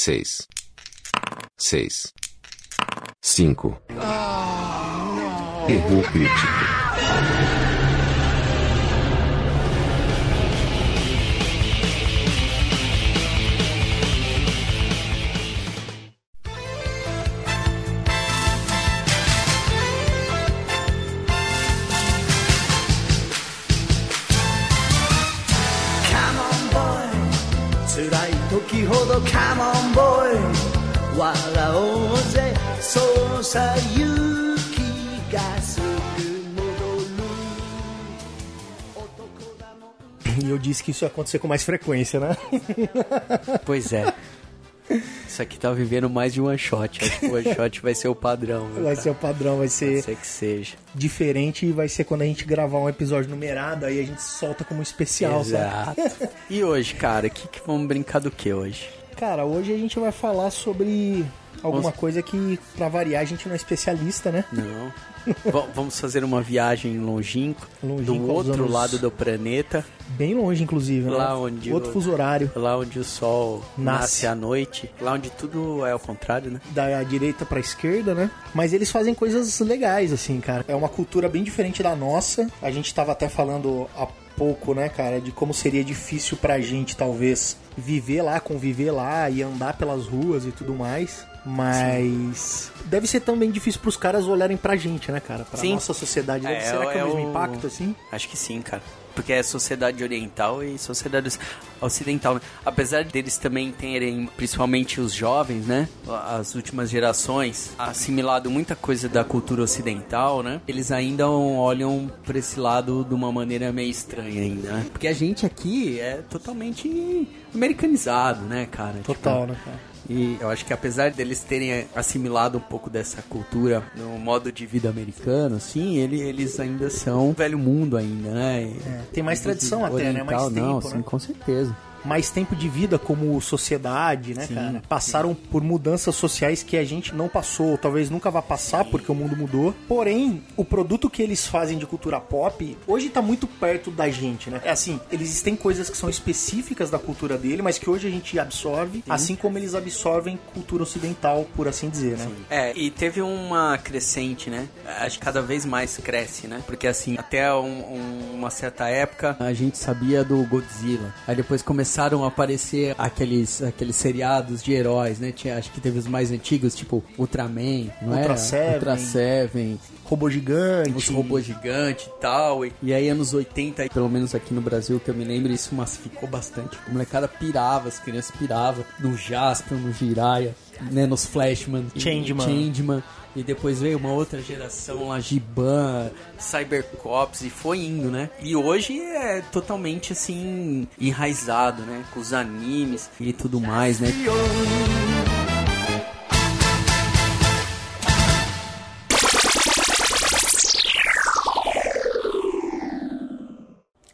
seis, seis, cinco. Erro crítico. Disse que isso ia acontecer com mais frequência, né? Pois é. Isso aqui tá vivendo mais de one shot. Acho que o one shot vai ser o padrão. Vai cara? ser o padrão, vai Pode ser ser que seja. diferente e vai ser quando a gente gravar um episódio numerado, aí a gente solta como especial, sabe? Exato. E hoje, cara, o que, que vamos brincar do que hoje? Cara, hoje a gente vai falar sobre alguma Vamos- coisa que, pra variar, a gente não é especialista, né? Não. Va- vamos fazer uma viagem longínqua, Longínqua do outro lado do planeta, Bem longe, inclusive, né? Lá onde Outro o- fuso horário. lá onde o sol Nasce. nasce à noite, lá onde tudo é ao contrário, né? Da direita pra esquerda, né? Mas eles fazem coisas legais, assim, cara. É uma cultura bem diferente da nossa. A gente tava até falando há pouco, né, cara, de como seria difícil pra gente, talvez, viver lá, conviver lá e andar pelas ruas e tudo mais. Mas deve ser também difícil pros caras olharem pra gente, né, cara? Pra Sim. nossa sociedade. Deve, É, será que é é o mesmo o- impacto, assim? Acho que sim, cara. Porque é sociedade oriental e sociedade ocidental, né? Apesar deles também terem, principalmente os jovens, né? As últimas gerações, assimilado muita coisa da cultura ocidental, né? Eles ainda olham pra esse lado de uma maneira meio estranha ainda, né? Porque a gente aqui é totalmente americanizado, né, cara? Total, Tipo, né, cara? E eu acho que apesar deles terem assimilado um pouco dessa cultura no modo de vida americano, assim, ele, eles ainda são velho mundo ainda, né? É, tem mais tradição até, né? Mais Oriental, não, tempo, sim, né? com certeza. Mais tempo de vida como sociedade, né, Sim, cara? Passaram por mudanças sociais que a gente não passou, talvez nunca vá passar porque o mundo mudou. Porém, o produto que eles fazem de cultura pop hoje tá muito perto da gente, né? É assim, eles têm coisas que são específicas da cultura dele, mas que hoje a gente absorve, assim como eles absorvem cultura ocidental, por assim dizer, né? É, e teve uma crescente, né? Acho que cada vez mais cresce, né? Porque assim, até um- um- uma certa época a gente sabia do Godzilla. Aí depois começaram a aparecer aqueles, aqueles seriados de heróis, né? Tinha, acho que teve os mais antigos, tipo Ultraman, não Ultra era? Seven. Ultra Seven, Robô gigante. os robôs gigantes e tal. E, e aí, anos 80, pelo menos aqui no Brasil, que eu me lembro, isso massificou bastante. A molecada pirava, as crianças piravam no Jasper, no Jiraiya, né, nos Flashman, Changeman. Changeman. E depois veio uma outra geração lá, Giban, Cybercops, e foi indo, né? E hoje é totalmente assim, enraizado, né? Com os animes e tudo mais, né?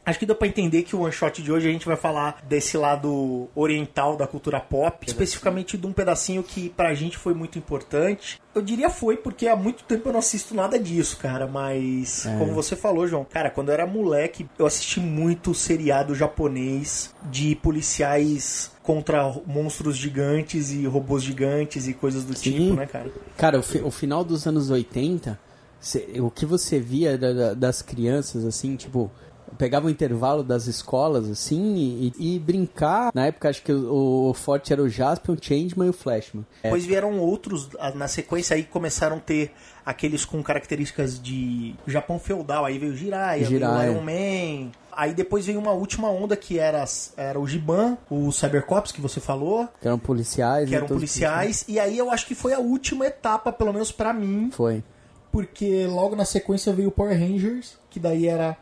Acho que deu pra entender que o one shot de hoje a gente vai falar desse lado oriental da cultura pop, especificamente de um pedacinho que pra gente foi muito importante. Eu diria foi porque há muito tempo eu não assisto nada disso, cara, mas como você falou, João, cara, quando eu era moleque, eu assisti muito seriado japonês de policiais contra monstros gigantes e robôs gigantes e coisas do Sim. tipo, né, cara? Cara, o, fi- o final dos anos 80, cê- o que você via da- da- das crianças, assim, tipo, pegava o intervalo das escolas, assim, e, e brincar. Na época, acho que o, o forte era o Jasper, o Changeman e o Flashman. É, Depois vieram outros na sequência aí começaram a ter aqueles com características de Japão feudal. Aí veio o Jiraiya, Jiraiya. veio o Iron Man. Aí depois veio uma última onda que era, era o Giban, o Cybercops que você falou, que eram policiais. que né, eram policiais. E aí eu acho que foi a última etapa, pelo menos pra mim, Foi. porque logo na sequência veio o Power Rangers, que daí era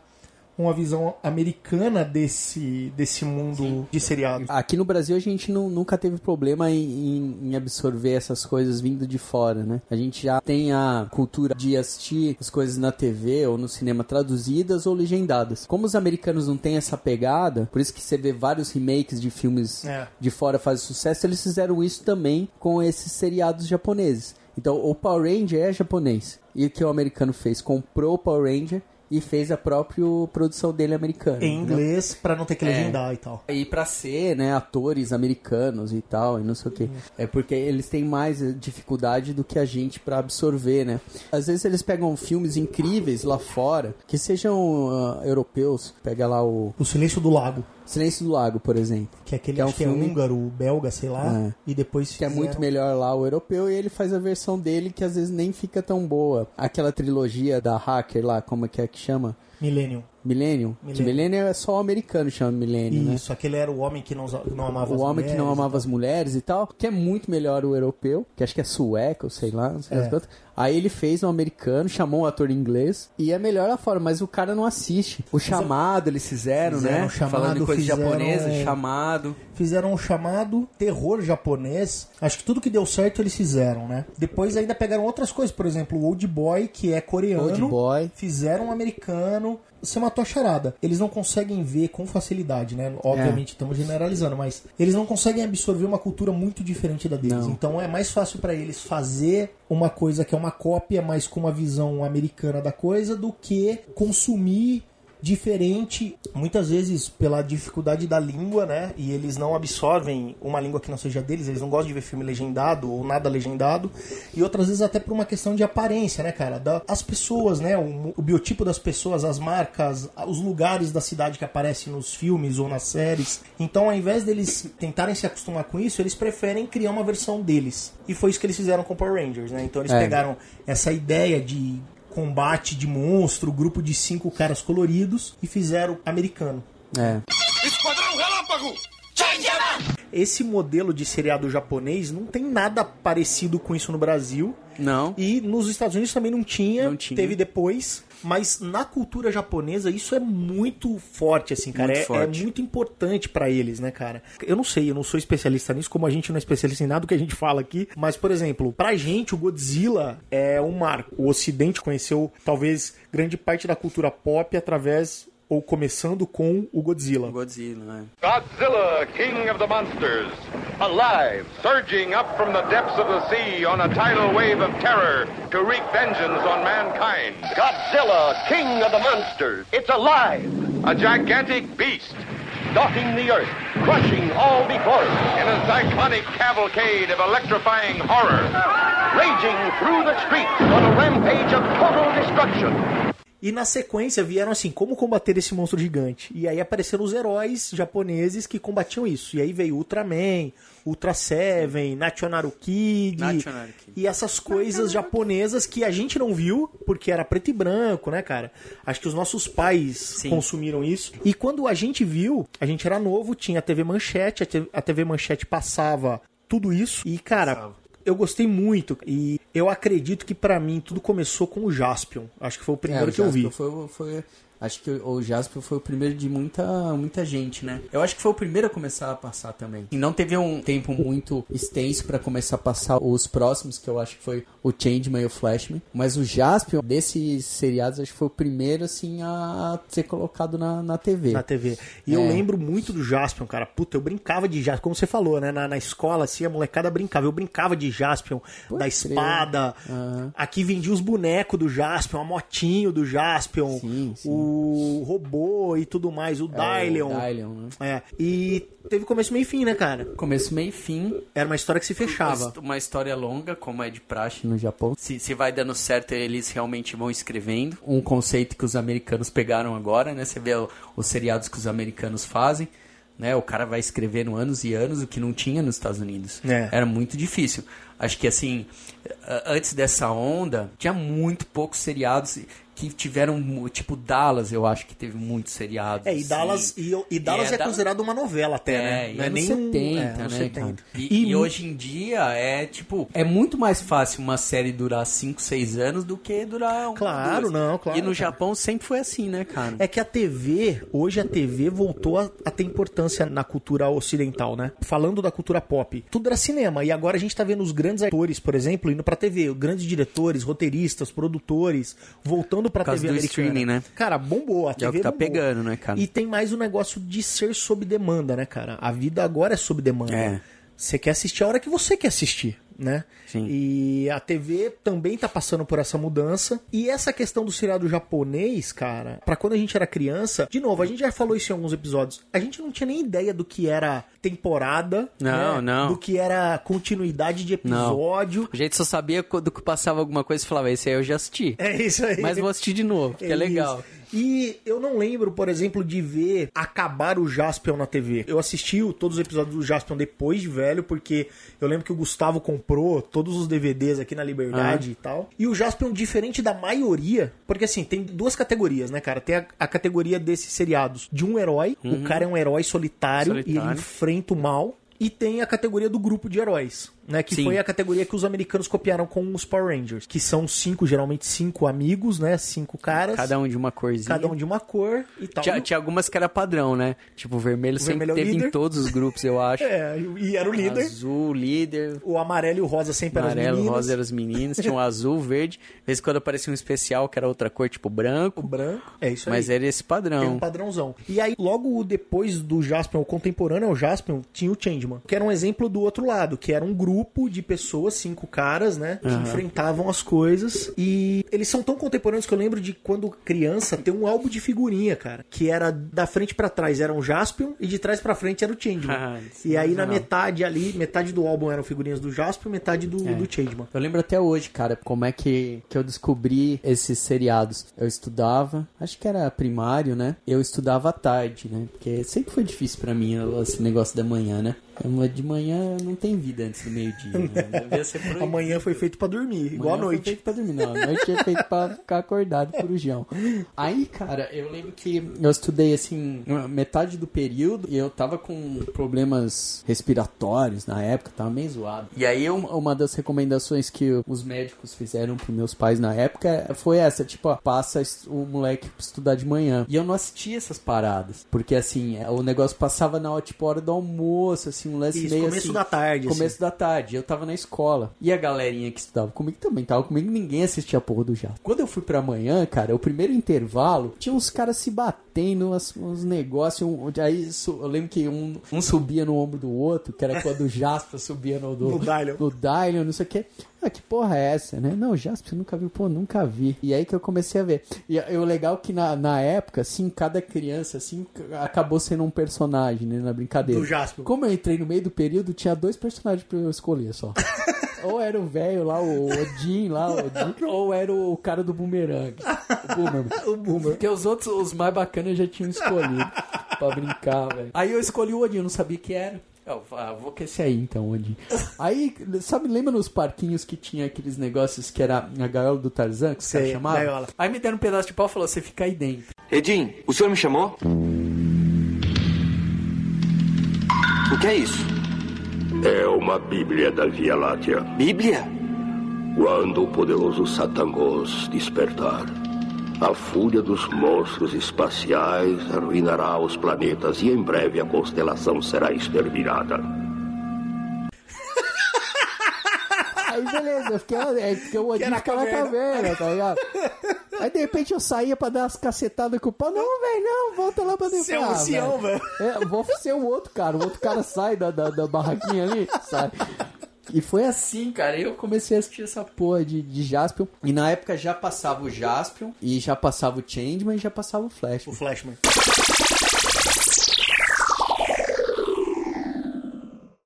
uma visão americana desse, desse mundo de seriado. Aqui no Brasil a gente nu- nunca teve problema em, em- em absorver essas coisas vindo de fora, né? A gente já tem a cultura de assistir as coisas na TV ou no cinema traduzidas ou legendadas. Como os americanos não têm essa pegada, por isso que você vê vários remakes de filmes É. de fora fazem sucesso, eles fizeram isso também com esses seriados japoneses. Então o Power Ranger é japonês. E o que o americano fez? Comprou o Power Ranger e fez a própria produção dele americana. Em inglês, pra não ter que É. legendar e tal. E pra ser, né, atores americanos e tal, e não sei o que. É porque eles têm mais dificuldade do que a gente pra absorver, né? Às vezes eles pegam filmes incríveis lá fora, que sejam ah, europeus. Pega lá o O Silêncio do Lago, Silêncio do Lago, por exemplo. que é aquele Que é um é filme- húngaro, belga, sei lá. É. E depois Que é fizeram- muito melhor lá o europeu e ele faz a versão dele que às vezes nem fica tão boa. Aquela trilogia da hacker lá, como é que é que chama? Millennium. Millennium? Millennium. Millennium é só o americano chama Millennium, né? Isso, aquele era o homem que não, não amava O as Homem que Não mulheres Amava as Mulheres e tal, que é muito melhor o europeu, que acho que é sueco, sei lá, não sei É. quantas. Aí ele fez um americano, chamou um ator inglês, e é melhor lá fora, mas o cara não assiste. O chamado eles fizeram, Fizeram né? o Chamado, Falando de coisa fizeram, japonesa, é. chamado. fizeram um chamado terror japonês. Acho que tudo que deu certo eles fizeram, né? Depois ainda pegaram outras coisas, por exemplo, o Old Boy, que é coreano. Old Boy. Fizeram um americano. Você matou a charada. Eles não conseguem ver com facilidade, né? Obviamente estamos generalizando, mas eles não conseguem absorver uma cultura muito diferente da deles. Não. Então é mais fácil para eles fazer uma coisa que é uma cópia, mas com uma visão americana da coisa, do que consumir diferente, muitas vezes pela dificuldade da língua, né? E eles não absorvem uma língua que não seja deles, eles não gostam de ver filme legendado ou nada legendado. E outras vezes até por uma questão de aparência, né, cara? Da, as pessoas, né? O, o biotipo das pessoas, as marcas, os lugares da cidade que aparecem nos filmes ou nas séries. Então, ao invés deles tentarem se acostumar com isso, eles preferem criar uma versão deles. E foi isso que eles fizeram com Power Rangers, né? Então eles É. pegaram essa ideia de combate de monstro, grupo de cinco caras coloridos e fizeram americano. É. Esquadrão Relâmpago! Esse modelo de seriado japonês não tem nada parecido com isso no Brasil Não. e nos Estados Unidos também não tinha, Não tinha. teve depois. Mas na cultura japonesa isso é muito forte, assim, cara. Muito é, forte. é muito importante pra eles, né, cara? Eu não sei, eu não sou especialista nisso, como a gente não é especialista em nada do que a gente fala aqui. Mas, por exemplo, pra gente o Godzilla é um marco. O Ocidente conheceu talvez grande parte da cultura pop através ou começando com o Godzilla. Godzilla, né? Godzilla, king of the monsters, alive, surging up from the depths of the sea on a tidal wave of terror to wreak vengeance on mankind. Godzilla, king of the monsters, it's alive, a gigantic beast, stalking the earth, crushing all before it in a cyclonic cavalcade of electrifying horror, raging through the streets on a rampage of total destruction. E na sequência vieram assim, como combater esse monstro gigante? E aí apareceram os heróis japoneses que combatiam isso. E aí veio Ultraman, Ultra Seven, Nationaru Kid, Nationaru Kid. e essas coisas japonesas que a gente não viu porque era preto e branco, né, cara? Acho que os nossos pais Sim. consumiram isso. E quando a gente viu, a gente era novo, tinha a TV Manchete, a TV, a TV Manchete passava tudo isso. E, cara, eu gostei muito. E eu acredito que pra mim tudo começou com o Jaspion. Acho que foi o primeiro É, o que eu vi. Foi, foi, acho que o Jasper foi o primeiro de muita, muita gente, né? Eu acho que foi o primeiro a começar a passar também. E não teve um tempo muito extenso pra começar a passar os próximos, que eu acho que foi o Changeman e o Flashman. Mas o Jasper, desses seriados, acho que foi o primeiro, assim, a ser colocado na, na TV. na TV. E eu É. lembro muito do Jaspion, cara. Puta, eu brincava de Jaspion, como você falou, né? Na, na escola, assim, a molecada brincava. Eu brincava de Jaspion, da crer. espada. Aham. Aqui vendia os bonecos do Jaspion, a motinho do Jaspion, Sim, sim. o robô e tudo mais, o É, Dylion. o Dylion, né? É. E teve começo, meio e fim, né, cara? Começo, meio e fim. Era uma história que se fechava. Uma história longa, como é de praxe no Japão. Se, se vai dando certo, eles realmente vão escrevendo. Um conceito que os americanos pegaram agora, né? Você vê o- os seriados que os americanos fazem. Né, o cara vai escrevendo anos e anos o que não tinha nos Estados Unidos. É. Era muito difícil. Acho que assim, antes dessa onda, tinha muito poucos seriados que tiveram, tipo Dallas, eu acho que teve muitos seriados. É, e assim. Dallas, e, e Dallas é, da- considerado uma novela até, É, né? e Não é nem um- 70, é, né, 70. cara? E, e mu- hoje em dia é tipo, é muito mais fácil uma série durar 5, 6 anos do que durar um Claro, duas. não, claro, E no cara. Japão sempre foi assim, né, cara? É que a TV, hoje a TV voltou a, a ter importância na cultura ocidental, né? Falando da cultura pop, tudo era cinema e agora a gente tá vendo os grandes atores, por exemplo, indo pra TV, grandes diretores, roteiristas, produtores, voltando pra Por causa TV do americana. streaming, né? Cara, bombou, a É TV o que tá bombou. pegando, né, cara? E tem mais o negócio de ser sob demanda, né, cara? A vida agora é sob demanda. É. Você quer assistir a hora que você quer assistir. Né? Sim. E a TV também tá passando por essa mudança. E essa questão do seriado japonês, cara, pra quando a gente era criança, de novo, a gente já falou isso em alguns episódios, a gente não tinha nem ideia do que era temporada, Não, né? não. do que era continuidade de episódio. A gente só sabia quando que passava alguma coisa e falava, esse aí eu já assisti. É isso aí. Mas vou assistir de novo, que é, legal. isso. E eu não lembro, por exemplo, de ver acabar o Jaspion na TV. Eu assisti todos os episódios do Jaspion depois de velho, porque eu lembro que o Gustavo comprou todos os DVDs aqui na Liberdade e tal. E o Jaspion, diferente da maioria, porque assim, tem duas categorias, né, cara? Tem a, a categoria desses seriados de um herói, o cara é um herói solitário, e Solitário. ele enfrenta o mal. E tem a categoria do grupo de heróis, né? Que Sim. foi a categoria que os americanos copiaram com os Power Rangers. Que são cinco, geralmente cinco amigos, né? Cinco caras. Cada um de uma corzinha. Cada um de uma cor e tal. Tinha, tinha algumas que era padrão, né? Tipo, o vermelho sempre vermelho é o teve líder. em todos os grupos, eu acho. É, e era o líder. Azul, líder. O amarelo e o rosa sempre eram as Amarelo, meninas. rosa eram os meninos. Tinha um azul, verde. De vez em quando aparecia um especial que era outra cor, tipo O branco. branco. É isso Mas aí. era esse Tem padrão. um padrãozão. E aí, logo depois do Jaspion, o contemporâneo ao Jaspion, tinha o Changeman. Que era um exemplo do outro lado, que era um grupo de pessoas, cinco caras, né? Que enfrentavam as coisas. E eles são tão contemporâneos que eu lembro de quando criança ter um álbum de figurinha, cara. Que era da frente pra trás era um Jaspion e de trás pra frente era o Changeman. Ah, e aí na metade ali, metade do álbum eram figurinhas do Jaspion, metade do, do Changeman. Eu lembro até hoje, cara, como é que, que eu descobri esses seriados. Eu estudava, acho que era primário, né? Eu estudava à tarde, né? Porque sempre foi difícil pra mim esse negócio da manhã, né? Eu, De manhã não tem vida antes do meio-dia. Né? Amanhã foi feito pra dormir, igual a Manhã foi noite. feito pra dormir, não. A noite é feito pra ficar acordado, corujão. Aí, cara, eu lembro que eu estudei, assim, metade do período e eu tava com problemas respiratórios na época, tava meio zoado. E aí, um- uma das recomendações que os médicos fizeram pros meus pais na época foi essa, tipo, ó, passa o moleque pra estudar de manhã. E eu não assistia essas paradas, porque, assim, o negócio passava na hora, tipo, hora do almoço, assim, um lance Isso, meio começo assim, da tarde, assim. Começo da tarde, eu tava na escola. E a galerinha que estudava comigo também tava comigo, ninguém assistia a porra do jato. Quando eu fui pra manhã, cara, o primeiro intervalo, tinha uns caras se batendo, umas- uns negócios. Um, aí eu lembro que um, um subia no ombro do outro, que era quando o Jasper subia no, do, No Dylion. não sei o que. Ah, que porra é essa, né? Não, Jasper, você nunca viu? Pô, nunca vi. E aí que eu comecei a ver. E, e o legal é que na, na época, assim, cada criança, assim, acabou sendo um personagem, né, na brincadeira. Do Jaspion. Como eu entrei no meio do período, tinha dois personagens pra eu escolher só. ou era o velho lá, o Odin lá, o Odin, ou era o cara do boomerang. O Boomerang. O Boomer. Porque os outros, os mais bacanas, eu já tinham escolhido pra brincar, velho. Aí eu escolhi o Odin, eu não sabia que era. Eu ah, vou com esse aí então, Odin. Aí, sabe, lembra nos parquinhos que tinha aqueles negócios que era a gaiola do Tarzan, que Sei, chamavam? gaiola. Aí me deram um pedaço de pau e falou: você fica aí dentro. Edim, o senhor me chamou? O que é isso? É uma Bíblia da Via Láctea. Bíblia? Quando o poderoso Satangos despertar, a fúria dos monstros espaciais arruinará os planetas e em breve a constelação será exterminada. Aí beleza, eu fiquei, é, o Odin era ficava na caverna. caverna, tá ligado? Aí de repente eu saía pra dar umas cacetadas com o pau. Não, velho, não, volta lá pra dentro. Você é um Ah, ancião, velho. É, vou ser o outro cara. O outro cara sai da, da, da barraquinha ali, sai. E foi assim, cara. Eu comecei a assistir essa porra de, de Jaspion. E na época já passava o Jaspion, e já passava o Changeman, e já passava o Flash. O Flashman.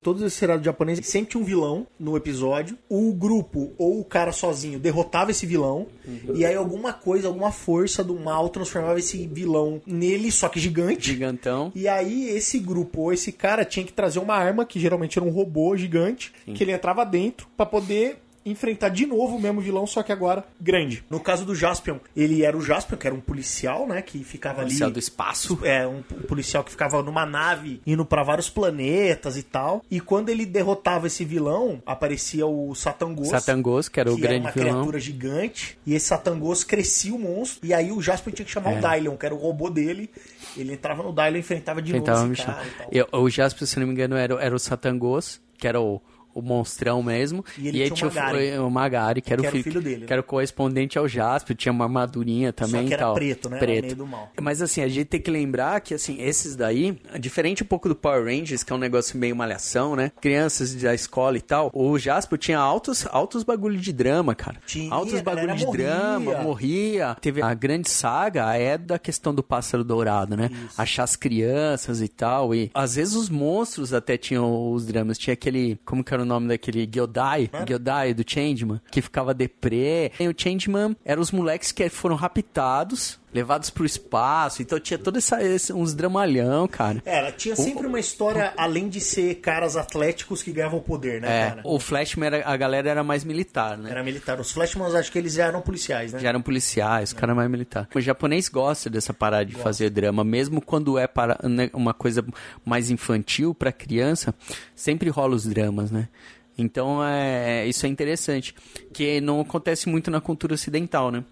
Todos esses seriados japoneses sempre tinha um vilão no episódio. O grupo ou o cara sozinho derrotava esse vilão. E aí alguma coisa, alguma força do mal transformava esse vilão nele, só que gigante. Gigantão. E aí esse grupo ou esse cara tinha que trazer uma arma, que geralmente era um robô gigante, que ele entrava dentro pra poder enfrentar de novo o mesmo vilão, só que agora grande. No caso do Jaspion, ele era o Jaspion, que era um policial, né, que ficava Policial ali do espaço. é, um policial que ficava numa nave indo pra vários planetas e tal. E quando ele derrotava esse vilão, aparecia o Satangos. Satangos, que era o que grande uma vilão. criatura gigante. E esse Satangos crescia o monstro. E aí o Jasper tinha que chamar É. o Dylion, que era o robô dele. Ele entrava no Dylion e enfrentava de Tentava novo esse cara e tal. Eu- o Jasper, se não me engano, era, era o Satangos, que era o, o monstrão mesmo. E ele aí tinha o Magari. o, Magari, que era, Que o, filho, filho dele, né? Que era o correspondente ao Jaspion, tinha uma armadurinha também que e era tal. preto, né? Preto. do mal. Mas assim, a gente tem que lembrar que assim, esses daí, diferente um pouco do Power Rangers, que é um negócio meio malhação, né? Crianças da escola e tal, o Jaspion tinha altos, altos bagulho de drama, cara. Tinha, altos bagulho de morria. drama, morria. Teve a grande saga, é da questão do pássaro dourado, né? Achar as crianças e tal. E às vezes os monstros até tinham os dramas. Tinha aquele, como que era o nome daquele Gyodai? Gyodai do Changeman, que ficava deprê. E o Changeman eram os moleques que foram raptados, levados pro espaço. Então tinha todo essa, esse, uns dramalhão, cara. Era, tinha sempre uma história, além de ser caras atléticos que ganhavam poder, né, É, cara? o Flashman, era, a galera era mais militar, né? Era militar. Os Flashmans, acho que eles já eram policiais, né? Já eram policiais, o cara é mais militar. O japonês gosta dessa parada de fazer drama, mesmo quando é para né, uma coisa mais infantil para criança, sempre rola os dramas, né? Então é isso é interessante, que não acontece muito na cultura ocidental, né?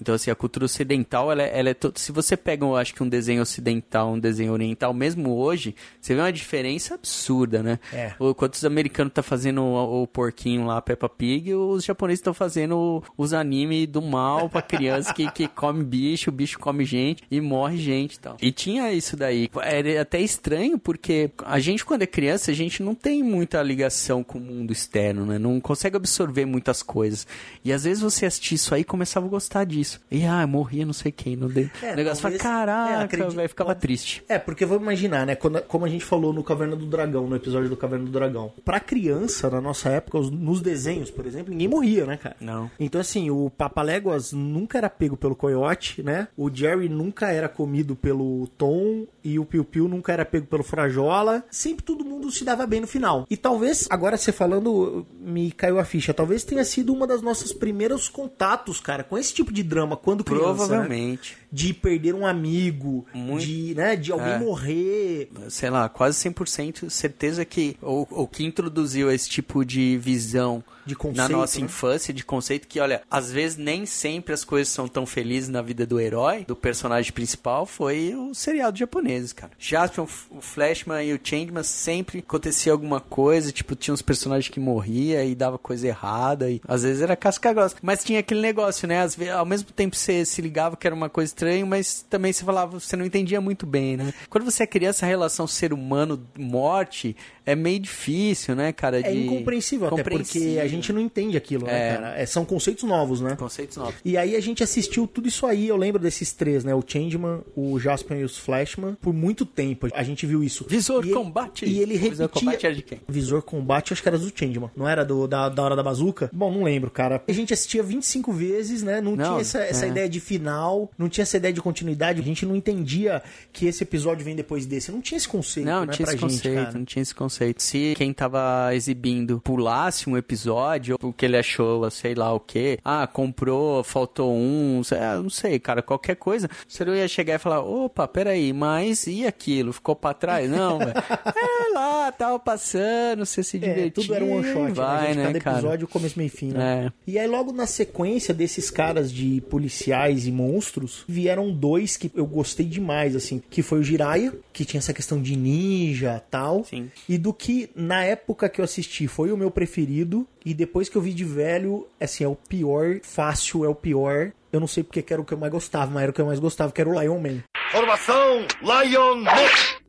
Então, assim, a cultura ocidental, ela, é- ela é... to- Se você pega, eu acho que um desenho ocidental, um desenho oriental, mesmo hoje, você vê uma diferença absurda, né? É. O- Enquanto os americanos tá fazendo o, o porquinho lá, Peppa Pig, os japoneses estão fazendo os animes do mal pra criança que, que come bicho, o bicho come gente e morre gente e tal. E tinha isso daí. Era até estranho, porque a gente, quando é criança, a gente não tem muita ligação com o mundo externo, né? Não consegue absorver muitas coisas. E às vezes você assistia isso aí e começava a gostar disso. E, ah, morria não sei quem. Não dei... É, o negócio fala, talvez- é, caraca, acredito- velho, ficava triste. É, porque vamos imaginar, né? Quando- como a gente falou no Caverna do Dragão, no episódio do Caverna do Dragão. Pra criança, na nossa época, os- nos desenhos, por exemplo, ninguém morria, né, cara? Não. Então, assim, o Papaléguas nunca era pego pelo coiote, né? O Jerry nunca era comido pelo Tom e o Piu Piu nunca era pego pelo Frajola. Sempre todo mundo se dava bem no final. E talvez, agora você falando, me caiu a ficha. Talvez tenha sido uma das nossas primeiros contatos, cara, com esse tipo de drama quando criança. né? De perder um amigo, Muito. de, né, de alguém É. morrer. sei lá, quase 100% certeza que o, o que introduziu esse tipo de visão De conceito, na nossa né? infância, de conceito, que olha, às vezes nem sempre as coisas são tão felizes na vida do herói, do personagem principal, foi o seriado japoneses, cara. Jaspion, o Flashman e o Changeman sempre acontecia alguma coisa, tipo, tinha uns personagens que morria e dava coisa errada, e às vezes era casca grossa. Mas tinha aquele negócio, né? Às vezes, ao mesmo tempo você se ligava que era uma coisa estranha, mas também você falava, você não entendia muito bem, né? Quando você é criança, a relação ser humano-morte é meio difícil, né, cara? É de- incompreensível, até porque a gente não entende aquilo, né, É. cara? É, são conceitos novos, né? Conceitos novos. E aí a gente assistiu tudo isso aí, eu lembro desses três, né? O Changeman, o Jaspion e os Flashman, por muito tempo. A gente viu isso. Visor e ele- Combate. E ele repetia... Visor Combate era de quem? Visor Combate, acho que era do Changeman. Não era do, da, da Hora da Bazuca? Bom, não lembro, cara. A gente assistia 25 vezes, né? Não, Não, tinha essa, essa é. ideia de final, não tinha essa ideia de continuidade. A gente não entendia que esse episódio vem depois desse. Não tinha esse conceito, Não, né, tinha esse gente, conceito, não tinha esse conceito. Se quem tava exibindo pulasse um episódio, o que ele achou, sei lá o que, ah, comprou, faltou um, ah, não sei, cara, qualquer coisa, você não ia chegar e falar, opa, peraí, mas e aquilo? Ficou pra trás? Não, velho. É lá, tava passando, você se É, divertiu. tudo era um one shot, vai, né? gente? né, Cada cara? episódio, começo, meio fim, né? É. E aí, logo na sequência desses caras de policiais e monstros, vieram dois que eu gostei demais, assim, que foi o Jiraiya, que tinha essa questão de ninja tal. Sim. E do que, na época que eu assisti, foi o meu preferido. E depois que eu vi de velho, assim, é o pior, fácil, é o pior. Eu não sei porque que era o que eu mais gostava, mas era o que eu mais gostava, que era o Lion Man. Formação Lion Man!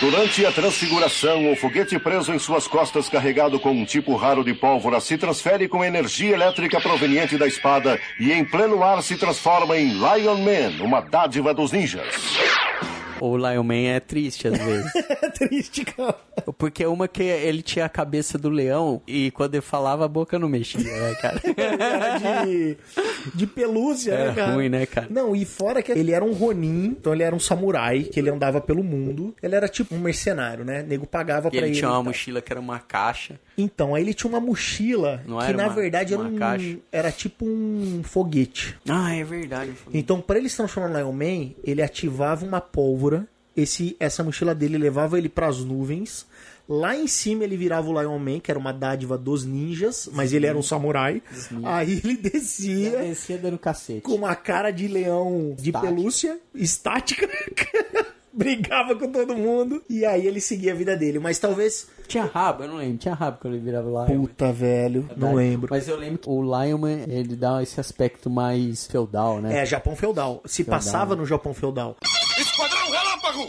Durante a transfiguração, o foguete preso em suas costas, carregado com um tipo raro de pólvora, se transfere com energia elétrica proveniente da espada e, em pleno ar, se transforma em Lion Man, uma dádiva dos ninjas. O Lion Man é triste às vezes. É triste, cara. Porque uma que ele tinha a cabeça do leão e quando ele falava a boca não mexia, né, cara? de, de pelúcia, Era né, cara? ruim, né, cara? Não, e fora que ele era um Ronin, então ele era um samurai, que ele andava pelo mundo. Ele era tipo um mercenário, né? O nego pagava E pra ele ele. tinha uma mochila que era uma caixa. Então, aí ele tinha uma mochila Não que na uma- verdade era uma um. caixa? Era tipo um foguete. Ah, é verdade. Então, para ele se transformar no Lion Man, ele ativava uma pólvora. Esse, essa mochila dele levava ele para as nuvens. Lá em cima ele virava o Lion Man, que era uma dádiva dos ninjas, mas ele era um samurai. Aí ele descia Descia dando cacete. com uma cara de leão de Estática. pelúcia, estática. brigava com todo mundo. E aí ele seguia a vida dele. Mas talvez. Tinha rabo, eu não lembro. Tinha rabo quando ele virava Lion. Puta, velho. Não lembro. Mas eu lembro que o Lionman, ele dá esse aspecto mais feudal, né? É, Japão feudal. Se passava no Japão feudal. Esquadrão Relâmpago!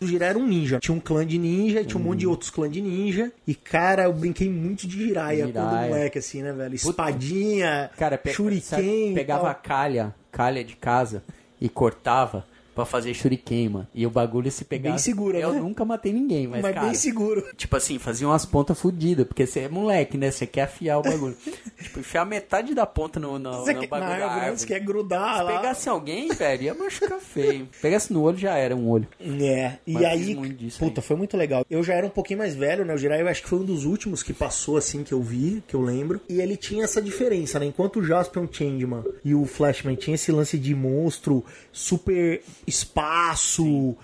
O Jiraiya era um ninja. Tinha um clã de ninja, tinha um monte de outros clãs de ninja. E, cara, eu brinquei muito de Jiraiya, quando moleque, assim, né, velho? Espadinha, Cara, pe shuriken. sabe, pegava a calha, calha de casa e cortava pra fazer shuriken, mano. E o bagulho se pegava. Bem segura, Eu né? nunca matei ninguém, mas, Mas cara, bem seguro. Tipo assim, fazia umas pontas fodidas, porque você é moleque, né? Você quer afiar o bagulho. tipo, enfiar metade da ponta no, no, Você no bagulho na árvore, né? árvore. Você quer grudar Se lá. pegasse alguém, velho, ia machucar feio. Pegasse no olho, já era um olho. É, e Mas eu aí, puta, aí. foi muito legal. Eu já era um pouquinho mais velho, né? O Jiraiya eu acho que foi um dos últimos que passou, assim, que eu vi, que eu lembro. E ele tinha essa diferença, né? Enquanto o Jaspion Changeman e o Flashman tinha esse lance de monstro, super espaço,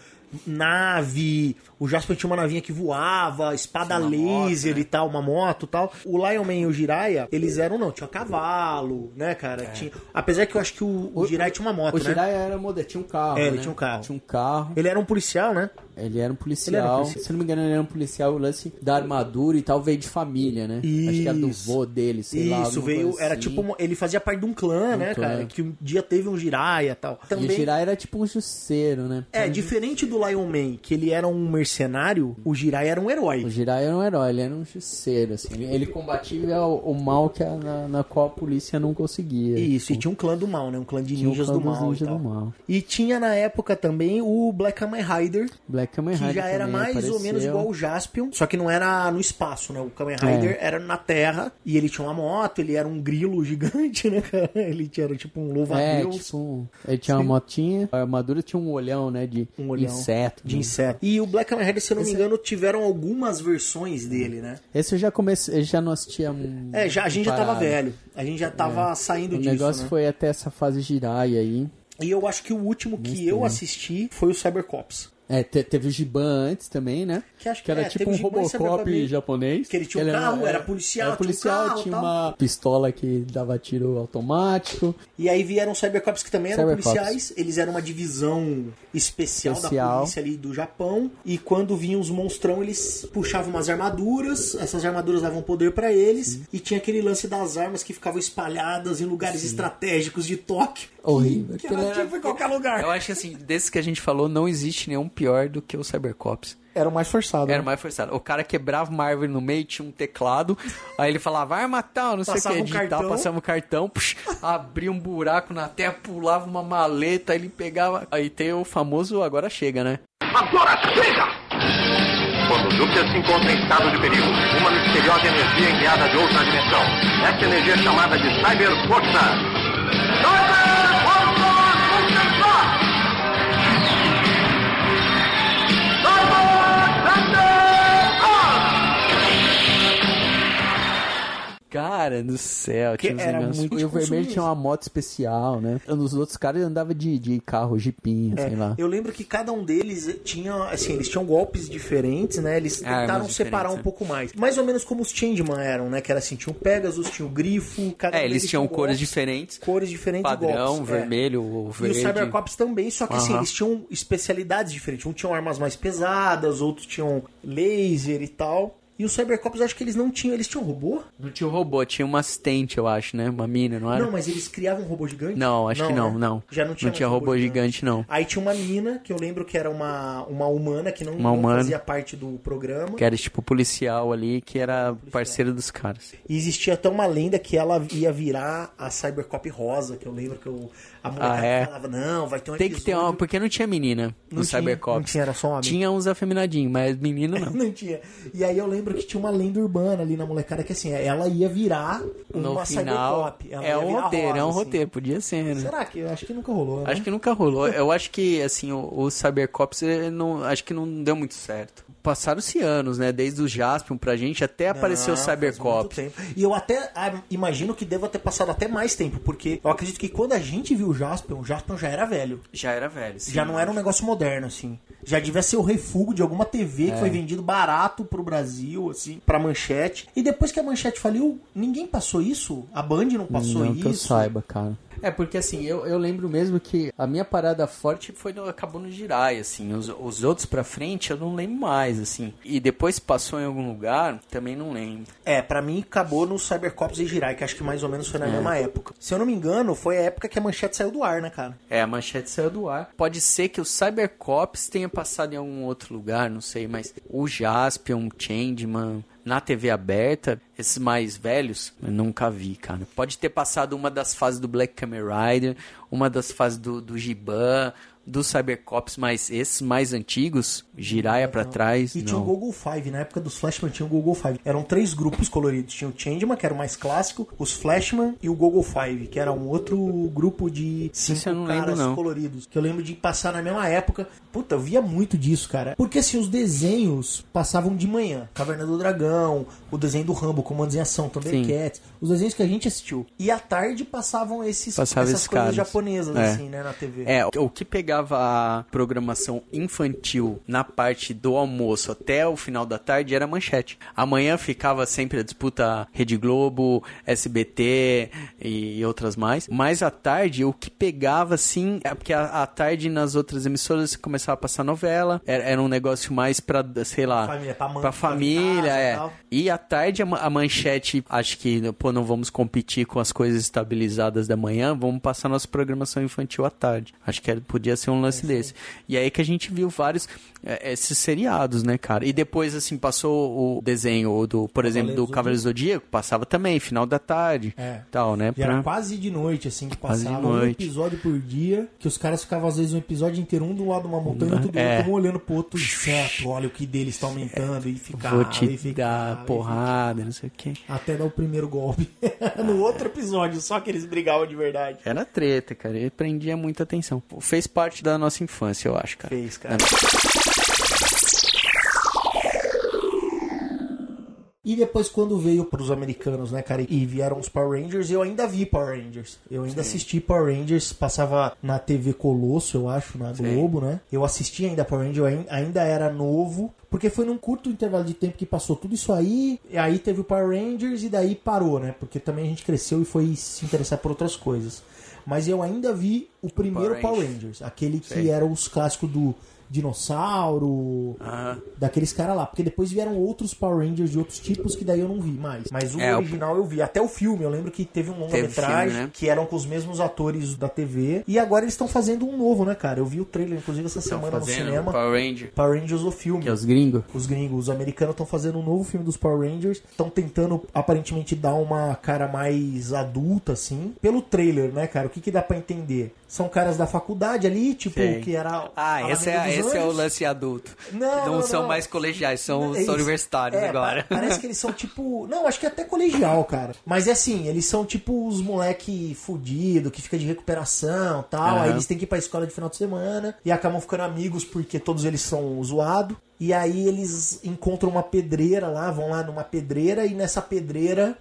nave. O Jaspion tinha uma navinha que voava, espada laser moto, né? e tal, uma moto e tal. O Lion Man e o Jiraiya, eles eram, não, tinha cavalo, né, cara? Tinha... Apesar que eu acho que o, o Jiraiya tinha uma moto, O né? Jiraiya era moderno, tinha um carro. É, ele né? tinha um carro. Tinha um carro. Ele era um policial, né? Ele era um policial. Era um policial. Se não me engano, ele era um policial. O lance da armadura e tal veio de família, né? Acho que era do Isso. vô dele, sei lá. Isso, veio. coisa Era assim. tipo. Ele fazia parte de um clã, né, clã. cara? Que um dia teve um Jiraiya e tal. E o Também. Jiraiya era tipo um jusceiro, né? É, diferente do Lion Man, que ele era um mercenário, o Jiraiya era um herói. O Jiraiya era um herói, ele era um jusceiro, assim. Ele, ele combatia o, o mal que a- na, na qual a polícia não conseguia. Isso, e tinha um clã do mal, né? Um clã de ninjas clã do mal. ninjas e, tal. do mal. e tinha na época também o Black Kamen Rider, Black Kamen que Rider já era mais ou apareceu. menos igual o Jaspion, só que não era no espaço, né? O Kamen Rider É. era na Terra e ele tinha uma moto, ele era um grilo gigante, né, cara? Ele tinha era tipo um É, louva-a-Deus. tipo, um- ele tinha uma motinha, a armadura tinha um olhão, né, de Um olhão inseto. de né? inseto. E o Black Kamen Rider, se eu não me engano, tiveram algumas versões dele, né? Esse eu já comecei, eu já não assistia um É, já, a gente já tava velho. A gente já tava saindo O disso, negócio né? foi até essa fase Jiraiya aí. E eu acho que o último que eu assisti foi o Cybercops. É, te- teve o Giban antes também, né? Que acho que era é, tipo um Robocop Cybercop japonês. que ele tinha um carro, era policial, era tinha um policial, carro, tinha uma pistola que dava tiro automático. E aí vieram Cybercops que também eram Cybercops. policiais. Eles eram uma divisão especial, da Especial. polícia ali do Japão. E quando vinham os monstrão, eles puxavam umas armaduras. Essas armaduras davam poder pra eles. E tinha aquele lance das armas que ficavam espalhadas em lugares estratégicos de Tóquio. Horrível. Que era tipo em qualquer lugar. Eu acho que assim, desses que a gente falou, não existe nenhum pior do que o Cybercops. Era o mais forçado. Era né? mais forçado. O cara quebrava uma árvore no meio, tinha um teclado, aí ele falava, arma tal, não sei o Passava que, um cartão. passava um cartão, psh, abria um buraco na terra, pulava uma maleta, aí ele pegava. Aí tem o famoso agora chega, né? Agora chega! Quando Júpiter se encontra em estado de perigo, uma misteriosa energia enviada de outra dimensão. Essa energia é chamada de Cyber Força. Cyber Cara do céu, Que tinha uns negócios. muito E o vermelho consumista. tinha uma moto especial, né? Os outros caras andavam de, de carro, jipinha, sei lá. É, Eu lembro que cada um deles tinha, assim, eles tinham golpes diferentes, né? Eles Armas tentaram separar um né? pouco mais. Mais ou menos como os Changeman eram, né? Que era assim, tinha o Pegasus, tinha o Grifo, cada um É, eles tinham tinha cores golpes, diferentes. cores diferentes e Padrão, golpes. é. vermelho, o E verde. os Cybercops também, só que assim, Aham. eles tinham especialidades diferentes. Um tinham armas mais pesadas, outros tinham laser e tal. E os Cybercops, eu acho que eles não tinham. Eles tinham robô? Não tinha robô, tinha uma assistente, eu acho, né? Uma mina, não era? Não, mas eles criavam um robô gigante? Não, acho que não, né? não. Já não tinha, Não tinha mais robô gigante, não. Aí tinha uma mina, que eu lembro que era uma, uma humana, que não, não humana. fazia parte do programa. Que era tipo policial ali, que era parceiro dos caras. E existia até uma lenda que ela ia virar a Cybercop rosa, que eu lembro que eu, a molecada Ah, é? falava, não, vai ter um Tem que ter uma, episódio- porque não tinha menina Não no tinha, Cybercops. não tinha, era só homem. Tinha uns afeminadinhos, mas menino não. Não tinha. E aí eu lembro que tinha uma lenda urbana ali na molecada que assim, ela ia virar uma No final, é um roteiro, rosa, é um assim. roteiro, podia ser, né? Será que? Eu acho que nunca rolou, né? Acho que nunca rolou. Eu acho que, assim, o, o Cybercops, não, acho que não deu muito certo. Passaram-se anos, né? Desde o Jaspion pra gente até apareceu o Não, tempo. E eu até ah, imagino que deva ter passado até mais tempo, porque eu acredito que quando a gente viu o Jaspion, o Jaspion já era velho. Já era velho. sim. Já não era um negócio moderno, assim. Já devia ser o refúgio de alguma TV que foi vendido barato pro Brasil, assim, pra manchete. E depois que a manchete faliu, ninguém passou isso? A Band não passou não isso? que eu saiba, cara. É, porque assim, eu, eu lembro mesmo que a minha parada forte foi no, acabou no Jirai, assim. Os, os outros pra frente eu não lembro mais, assim. E depois passou em algum lugar, também não lembro. É, pra mim acabou no Cybercops e Jirai, que acho que mais ou menos foi na mesma época. Se eu não me engano, foi a época que a manchete saiu do ar, né, cara? É, a manchete saiu do ar. Pode ser que o Cybercops tenha passado em algum outro lugar, não sei, mas o Jaspion, Changeman, na TV aberta, esses mais velhos, eu nunca vi, cara. Pode ter passado uma das fases do Black Kamen Rider, uma das fases do, do Giban, dos Cybercops, mas esses mais antigos, Jiraiya pra trás, E tinha o não. Google Five, na época dos Flashman tinha o Google Five. Eram três grupos coloridos. Tinha o Changeman, que era o mais clássico, os Flashman e o Google Five, que era um outro grupo de cinco não caras lembro, não. coloridos. Que eu lembro de passar na mesma época. Puta, eu via muito disso, cara. Porque assim, os desenhos passavam de manhã. Caverna do Dragão, o desenho do Rambo, Comandos em Ação, Thundercats, os desenhos que a gente assistiu. E à tarde passavam esses, Passava essas esses coisas caras. japonesas, É. assim, né, na TV. É, o que pegava a programação infantil na parte do almoço até o final da tarde era manchete. Amanhã ficava sempre a disputa Rede Globo, SBT e outras mais. Mas à tarde, o que pegava, sim, é porque à tarde nas outras emissoras começava a passar novela. Era, era um negócio mais pra, sei lá, Família, pra pra pra família, e é. tal. E à tarde a, a manchete, acho que, pô, não vamos competir com as coisas estabilizadas da manhã, vamos passar nossa programação infantil à tarde. Acho que era- podia ser um lance desse. E aí que a gente viu vários, é, esses seriados, né, cara? E depois, assim, passou o desenho do, por exemplo, do Cavaleiros do Cavaleiro Zodíaco, passava também, final da tarde, É. tal, né? E era pra- quase de noite, assim, que passava um episódio por dia, que os caras ficavam, às vezes, um episódio inteiro, um do lado de uma montanha, outro do É. outro, um olhando pro outro, certo, olha o que dele está aumentando, e ficava, Vou te e ficava, dar porrada, não sei o quê. até dar o primeiro golpe. no outro episódio, só que eles brigavam de verdade. Era treta, cara. Ele prendia muita atenção. Fez parte da nossa infância, eu acho, cara. Fez, cara. E depois, quando veio pros americanos, né, cara, e vieram os Power Rangers, eu ainda vi Power Rangers. Eu ainda assisti Power Rangers, passava na TV Colosso, eu acho, na Globo, né? Eu assisti ainda Power Rangers, ainda era novo, porque foi num curto intervalo de tempo que passou tudo isso aí, e aí teve o Power Rangers e daí parou, né? Porque também a gente cresceu e foi se interessar por outras coisas. Mas eu ainda vi o primeiro Power Rangers. Aquele que era os clássicos do dinossauro, Aham. daqueles caras lá. Porque depois vieram outros Power Rangers de outros tipos que daí eu não vi mais. Mas o É, original eu vi. Até o filme, eu lembro que teve um longa-metragem né? que eram com os mesmos atores da TV. E agora eles estão fazendo um novo, né, cara? Eu vi o trailer, inclusive, essa semana no cinema. Power Ranger. Power Rangers o filme. Que é os gringos. Os gringos, os americanos estão fazendo um novo filme dos Power Rangers. Estão tentando, aparentemente, dar uma cara mais adulta, assim. Pelo trailer, né, cara? O que, que dá pra entender? São caras da faculdade ali, tipo, Sei. que era. Ah, a esse, Alameda é, dos esse é o lance adulto. Não, não, são não. mais colegiais, são, É são universitários É, agora. pa- Parece que eles são tipo. Não, acho que até colegial, cara. Mas é assim, eles são tipo os moleque fudido, que fica de recuperação e tal. Aham. Aí eles têm que ir pra escola de final de semana e acabam ficando amigos porque todos eles são zoados. E aí eles encontram uma pedreira lá, vão lá numa pedreira e nessa pedreira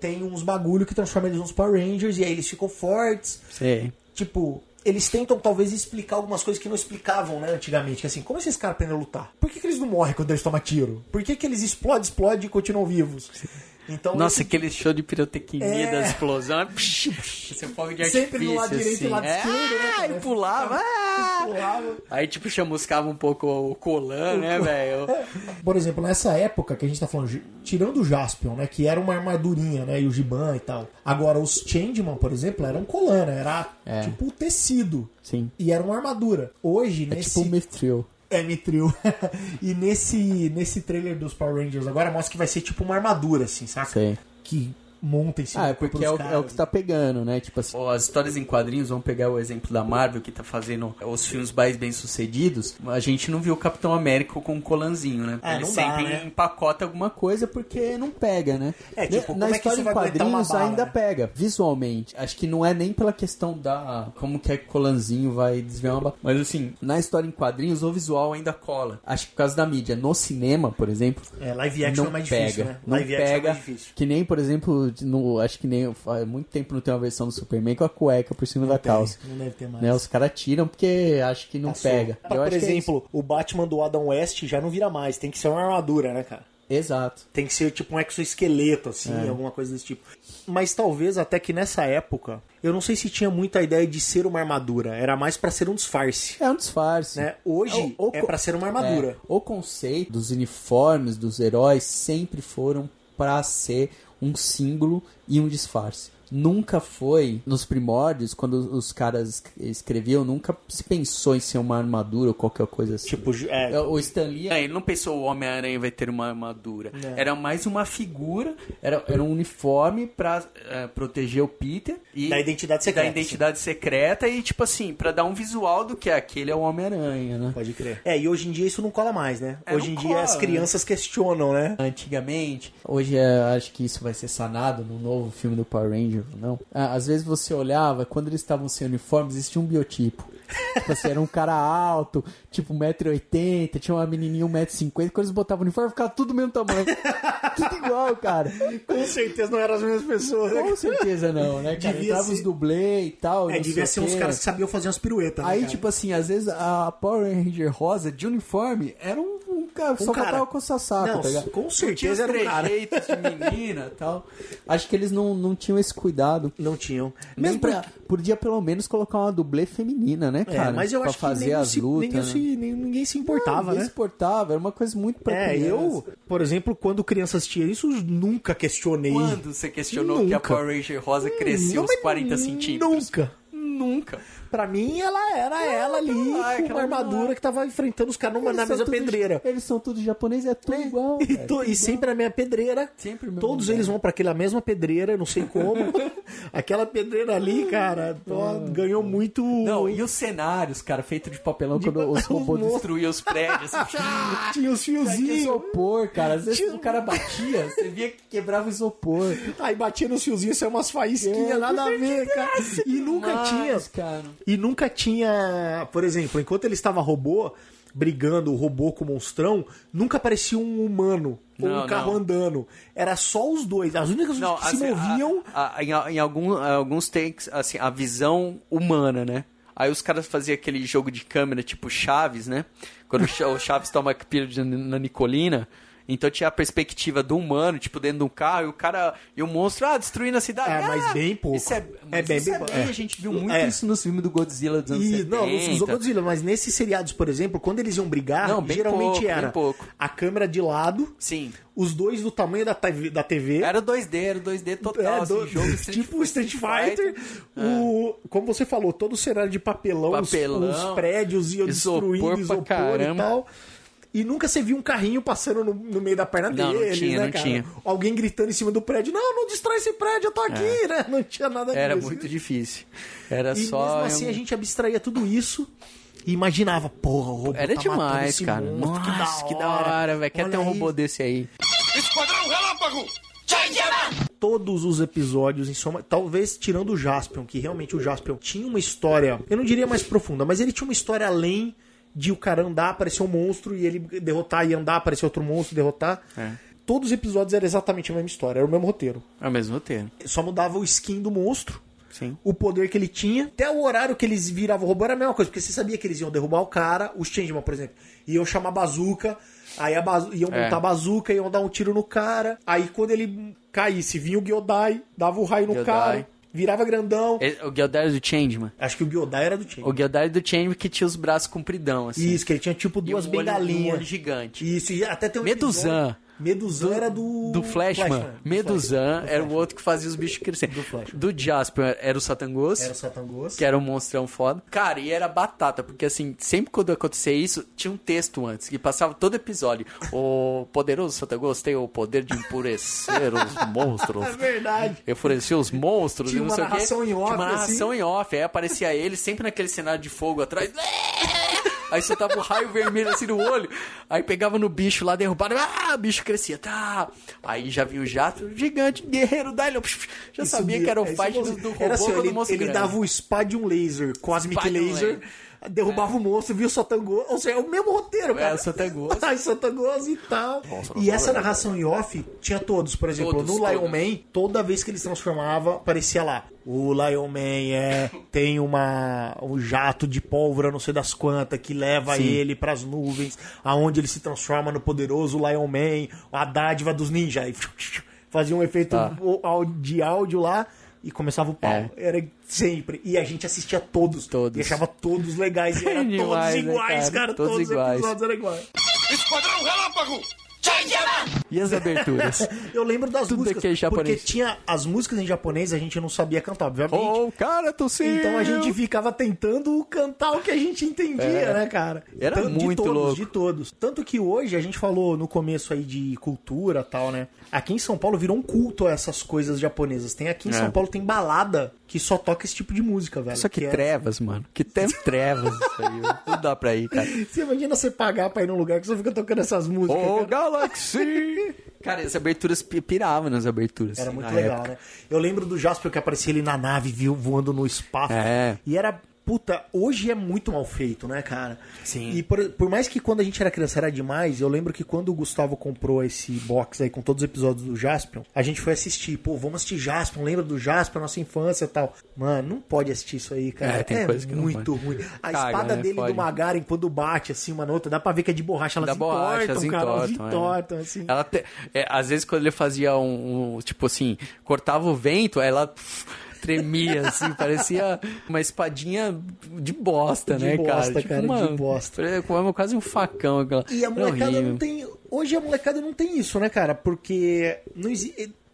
tem uns bagulho que transforma eles nos Power Rangers e aí eles ficam fortes Sei. tipo, eles tentam talvez explicar algumas coisas que não explicavam, né, antigamente. Que assim, como esses caras aprendem a lutar? Por que, que eles não morrem quando eles tomam tiro? Por que, que eles explodem, explodem e continuam vivos? Então, Nossa, esse- aquele show de pirotecnia É. da explosão. Psh, psh, Esse fogo de artifício, Sempre no lado direito e assim. no lado É, esquerdo, né, cara? E pulava. ah! Pulava. Aí, tipo, chamuscava um pouco o colan, né, velho? Por exemplo, nessa época que a gente tá falando, tirando o Jaspion, né, que era uma armadurinha, né, e o Giban e tal. Agora, os Changeman, por exemplo, eram colã, né, era É. tipo tecido. Sim. E era uma armadura. Hoje, É nesse... tipo o Mithril. É, Mitril. e nesse, nesse trailer dos Power Rangers agora mostra que vai ser tipo uma armadura, assim, saca? Sei. Que monta em cima Ah, é porque é o, é o que tá pegando, né? Tipo assim, as histórias em quadrinhos, vamos pegar o exemplo da Marvel, que tá fazendo os filmes mais bem sucedidos. A gente não viu o Capitão América com um colanzinho, né? É, Ele não dá, sempre né? empacota alguma coisa porque não pega, né? É, tipo, Na como é que história isso em quadrinhos bala, ainda né? pega, visualmente. Acho que não é nem pela questão da como que é que o colanzinho vai desviar uma bala. Mas assim, na história em quadrinhos, o visual ainda cola. Acho que por causa da mídia. No cinema, por exemplo, É, live action não é mais pega. difícil, né? Não live action é pega. mais difícil. Que nem, por exemplo, no- acho que nem há muito tempo não tem uma versão do Superman com a cueca por cima da calça. Não deve ter mais. Né, os caras tiram porque acho que não pega. Por acho que é exemplo, o Batman do Adam West já não vira mais. Tem que ser uma armadura, né, cara? Exato. Tem que ser tipo um exoesqueleto, assim, É. alguma coisa desse tipo. Mas talvez até que nessa época, eu não sei se tinha muita ideia de ser uma armadura. Era mais pra ser um disfarce. É um disfarce. Né? Hoje O- o é pra ser uma armadura. É, o conceito dos uniformes dos heróis sempre foram pra ser um símbolo e um disfarce. Nunca foi, nos primórdios, quando os caras escreviam, nunca se pensou em ser uma armadura ou qualquer coisa assim. Tipo, é, O Stan Lee, é, ele não pensou o Homem-Aranha vai ter uma armadura. Era mais uma figura, era, era um uniforme pra eh, proteger o Peter. E Da identidade secreta, Da identidade secreta e, tipo assim, pra dar um visual do que aquele é o Homem-Aranha, né? pode crer. É, e hoje em dia isso não cola mais, né? É, hoje em dia cola, as né? crianças questionam, né? Antigamente, hoje é, acho que isso vai ser sanado no novo filme do Power Ranger, não? Ah, às vezes você olhava, quando eles estavam sem uniforme, existia um biotipo. Tipo assim, era um cara alto, tipo 1,80m, tinha uma menininha 1,50m. Quando eles botavam o uniforme, ficava tudo do mesmo tamanho. tudo igual, cara. Com certeza não eram as mesmas pessoas, né? Com certeza não, né, cara? Devia Entrava ser- os dublê e tal. É, devia ser uns caras que sabiam fazer umas piruetas, né, Aí, tipo assim, às vezes a Power Ranger rosa de uniforme era um, um cara Um só cara. faltava com essa saco, Não, tá com certeza era um cara. de menina e tal. Acho que eles não, não tinham esse cuidado. Não tinham. Nem Mesmo pra, podia pelo menos colocar uma dublê feminina, né, É, cara? mas eu pra acho fazer que as se, lutas. ninguém, né? se, ninguém se importava, Ninguém né? se importava, era uma coisa muito pra É, criança. eu, por exemplo, quando criança assistia isso, nunca questionei. Quando você questionou que a Nunca. Power Ranger rosa cresceu Não, uns mas 40 centímetros? Nunca. Nunca. Pra mim, ela era ela ali, Ah, com aquela uma armadura lá. que tava enfrentando os caras na mesma pedreira. Eles são todos japoneses, é tudo igual. E, to- tudo e sempre a minha pedreira. Sempre Todos lugar. eles vão pra aquela mesma pedreira, não sei como. Aquela pedreira ali, cara, ó, ganhou muito. Não, e os cenários, cara, feito de papelão De quando os robôs destruíam os prédios. Assim, Tinha os Tinha fiozinhos. isopor, cara. Às vezes Tinha- o cara batia, você via que quebrava o isopor. Aí batia nos fiozinhos, saiu umas faísquinhas, É, nada a ver, cara. E nunca Mas, tinha. Cara. E nunca tinha, por exemplo, enquanto ele estava robô, brigando o robô com o monstrão, nunca aparecia um humano ou Não, um carro não. andando. Era só os dois. As únicas Não, que se assim, moviam. a- a- em, em algum- alguns takes, assim, a visão humana, né? Aí os caras faziam aquele jogo de câmera tipo Chaves, né? Quando o Cha- o Chaves toma pílula na Nicolina. Então tinha a perspectiva do humano, tipo, dentro de um carro, e o cara. E o monstro, ah, destruindo a cidade. É, mas Ah, bem pouco. Isso é, É mas bem- isso bem é bem, É. A gente viu muito É. isso nos filmes do Godzilla dos anos E, 70. não, não usou Godzilla, mas nesses seriados, por exemplo, quando eles iam brigar, Não, bem geralmente pouco, era bem pouco. a câmera de lado, Sim. os dois do tamanho da TV, da TV Era 2D, era 2D total, É, assim, do- jogo Street tipo o Street Fighter, É. o, como você falou, todo o cenário de papelão, os- Papelão, os, prédios iam isopor destruindo, isopor e tal. E nunca você viu um carrinho passando no, no meio da perna Não, não dele, tinha, né, não cara? tinha. Alguém gritando em cima do prédio, não, não destrói esse prédio, eu tô aqui, né? Não tinha nada Era disso. muito difícil. Era E só. mesmo assim a gente abstraía tudo isso e imaginava, porra, o robô Era tá demais, esse cara. monstro, Nossa, que da hora, velho. Quer ter um robô desse aí. Esquadrão Relâmpago! todos os episódios, em soma, talvez tirando o Jaspion, que realmente o Jaspion tinha uma história, eu não diria mais profunda, mas ele tinha uma história além de o cara andar, aparecer um monstro e ele derrotar e andar, aparecer outro monstro e derrotar. É. Todos os episódios eram exatamente a mesma história, era o mesmo roteiro. É o mesmo roteiro. Só mudava o skin do monstro, Sim. o poder que ele tinha, até o horário que eles viravam o robô era a mesma coisa, porque você sabia que eles iam derrubar o cara, os Changeman, por exemplo, iam chamar bazuca, aí a bazu iam É. montar a bazuca, iam dar um tiro no cara, aí quando ele caísse, vinha o Gyodai, dava o raio no Gyodai. cara, virava grandão. O Gyodai era do Changeman. Acho que o Gyodai era do Changeman. O Gyodai do Changeman que tinha os braços compridão, assim. Isso, que ele tinha tipo E duas olho- bengalinhas. um olho gigante. Isso, e até tem um Meduzan. episódio- Meduzan era do... Do Flashman. do Meduzan Flashman. era o outro que fazia os bichos crescerem. Do Flashman. Do Jasper era o Satangos. Era o Satangos. Que era um monstrão foda. Cara, e era batata, porque assim, sempre quando acontecia isso, tinha um texto antes, que passava todo episódio. O poderoso Satangos tem o poder de enfurecer os monstros. É verdade. Enfurecer os monstros Tinha e não uma sei o quê. narração em off, Tinha uma narração assim. em off, aí aparecia ele sempre naquele cenário de fogo atrás. Aí você tava o raio vermelho assim no olho, aí pegava no bicho lá, derrubava, ah, o bicho crescia, tá. Aí já vinha o jato, gigante, guerreiro da ilha. Já sabia Isso que era o é, fight isso do, do robô Era assim, ele, monstro ele dava o Spadium Laser, Cosmic Laser. Laser. Derrubava o monstro, via o Sotangoso. Ou seja, é o mesmo roteiro, cara. É, o Sotangoso. Ai, Sotangoso e tal. e essa narração em off tinha todos. Por exemplo, Todos, no Lion todos. Man, toda vez que ele se transformava, aparecia lá. O Lion Man é, tem uma, um jato de pólvora, não sei das quantas, que leva Sim. ele pras nuvens, aonde ele se transforma no poderoso Lion Man, a dádiva dos ninjas. Fazia um efeito Tá. de áudio lá e começava o pau. É. Era sempre. E a gente assistia todos. Todos. E achava todos legais. E eram todos né, iguais, cara? cara. Todos Todos, iguais. os episódios eram iguais. Esquadrão Relâmpago! E as aberturas? Eu lembro das Tudo músicas. é. Porque tinha as músicas em japonês, a gente não sabia cantar, obviamente. oh, cara, tossiu! Então a gente ficava tentando cantar o que a gente entendia, né, cara? É. Era Tan- muito de todos, louco. De todos. Tanto que hoje, a gente falou no começo aí de cultura e tal, né? Aqui em São Paulo virou um culto a essas coisas japonesas. Tem aqui em É. São Paulo tem balada que só toca esse tipo de música, velho. Só que é- trevas, mano. Que tem trevas isso aí. Não dá pra ir, cara. Você imagina você pagar pra ir num lugar que só fica tocando essas músicas. Ô, cara? Galaxy! Cara, as aberturas pi- piravam nas aberturas. Era muito na legal, época. né? Eu lembro do Jasper que aparecia ele na nave, viu, voando no espaço. É. E era. Puta, hoje é muito mal feito, né, cara? Sim. E por, por mais que quando a gente era criança era demais, eu lembro que quando o Gustavo comprou esse box aí com todos os episódios do Jaspion, a gente foi assistir. Pô, vamos assistir Jaspion, lembra do Jaspion, nossa infância e tal. Mano, não pode assistir isso aí, cara. É, tem coisa que não muito pode. ruim. A Caga, espada né? dele Fode. do Magaren, quando bate assim uma na outra, dá pra ver que é de borracha, elas Da borracha, entortam, as cara. Elas entortam, é. assim. Ela te- é, às vezes quando ele fazia um, um, tipo assim, cortava o vento, ela tremia assim, parecia uma espadinha de bosta, De né, bosta, cara? cara, de bosta. parecia como quase um facão aquela. E a Era molecada não tem. Hoje a molecada não tem isso, né, cara? Porque não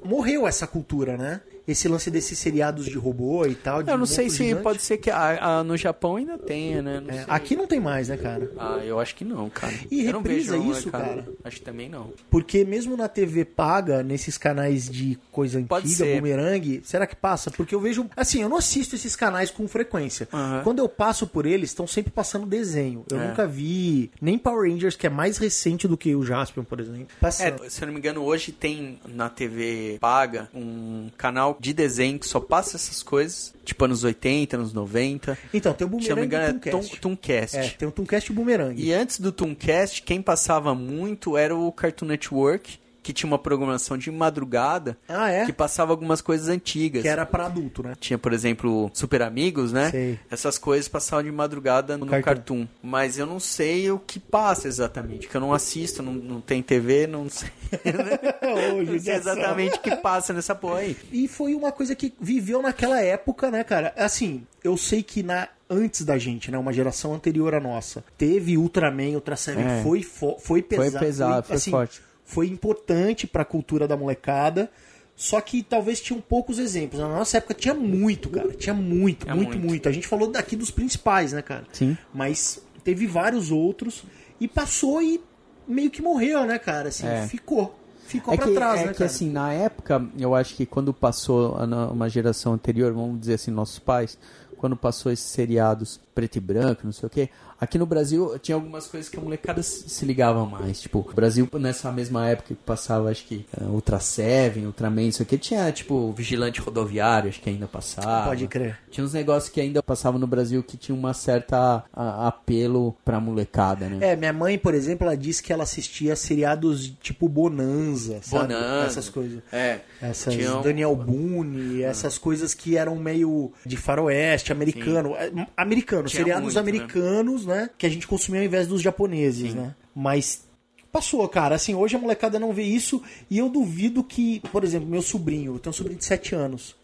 morreu essa cultura, né? Esse lance desses seriados de robô e tal. Eu não sei se gigante. pode ser que a- a- no Japão ainda tenha, né? Não É, aqui não tem mais, né, cara? Ah, eu acho que não, cara. E eu não reprisa vejo, isso, cara? Acho que também não. Porque mesmo na TV paga, nesses canais de coisa Pode antiga, ser. bumerangue, será que passa? Porque eu vejo. Assim, eu não assisto esses canais com frequência. Quando eu passo por eles, estão sempre passando desenho. Eu É. nunca vi nem Power Rangers, que é mais recente do que o Jaspion, por exemplo. Passando. É, se eu não me engano, hoje tem na TV paga um canal de desenho que só passa essas coisas, tipo anos 80, anos 90. Então, tem o Se eu não Boomerang me engano, é Tooncast. Tooncast. É, tem o Tooncast e o Boomerang. E antes do Tooncast, quem passava muito era o Cartoon Network, que tinha uma programação de madrugada Ah, é? que passava algumas coisas antigas. Que era pra adulto, né? Tinha, por exemplo, Super Amigos, né? Sei. Essas coisas passavam de madrugada no Cartoon. Cartoon. Mas eu não sei o que passa exatamente, que eu não assisto, não, não tem TV, não sei, Ô, não sei exatamente o que passa nessa porra aí. E foi uma coisa que viveu naquela época, né, cara? Assim, eu sei que na antes da gente, né, uma geração anterior à nossa, teve Ultraman, Ultra Seven, É. foi fo- foi pesado, pesado, foi assim, forte. Foi importante pra cultura da molecada. Só que talvez tinham poucos exemplos. Na nossa época tinha muito, cara. Tinha muito, Tinha muito, muito. muito, A gente falou daqui dos principais, né, cara? Sim. Mas teve vários outros. E passou e meio que morreu, né, cara? Assim, É. ficou. Ficou É pra que, trás, é né, que cara? assim, na época, eu acho que quando passou a na- uma geração anterior, vamos dizer assim, nossos pais, quando passou esses seriados preto e branco, não sei o que, aqui no Brasil tinha algumas coisas que a molecada se ligava mais. Tipo, o Brasil, nessa mesma época que passava, acho que uh, Ultra Seven, Ultraman, não sei o que, tinha, tipo, Vigilante Rodoviário, acho que ainda passava. Pode crer. Tinha uns negócios que ainda passavam no Brasil que tinha uma certa a- apelo pra molecada, né? É, minha mãe, por exemplo, ela disse que ela assistia seriados tipo Bonanza, sabe? Bonanza. Essas coisas. É. Essas Tinha um- Daniel Boone, essas coisas que eram meio de faroeste, americano. É, Americano, Tinha seriados muito, né? americanos, né? Que a gente consumia ao invés dos japoneses, né? Mas passou, cara. Assim, hoje a molecada não vê isso e eu duvido que, por exemplo, meu sobrinho, eu tenho um sobrinho de 7 anos.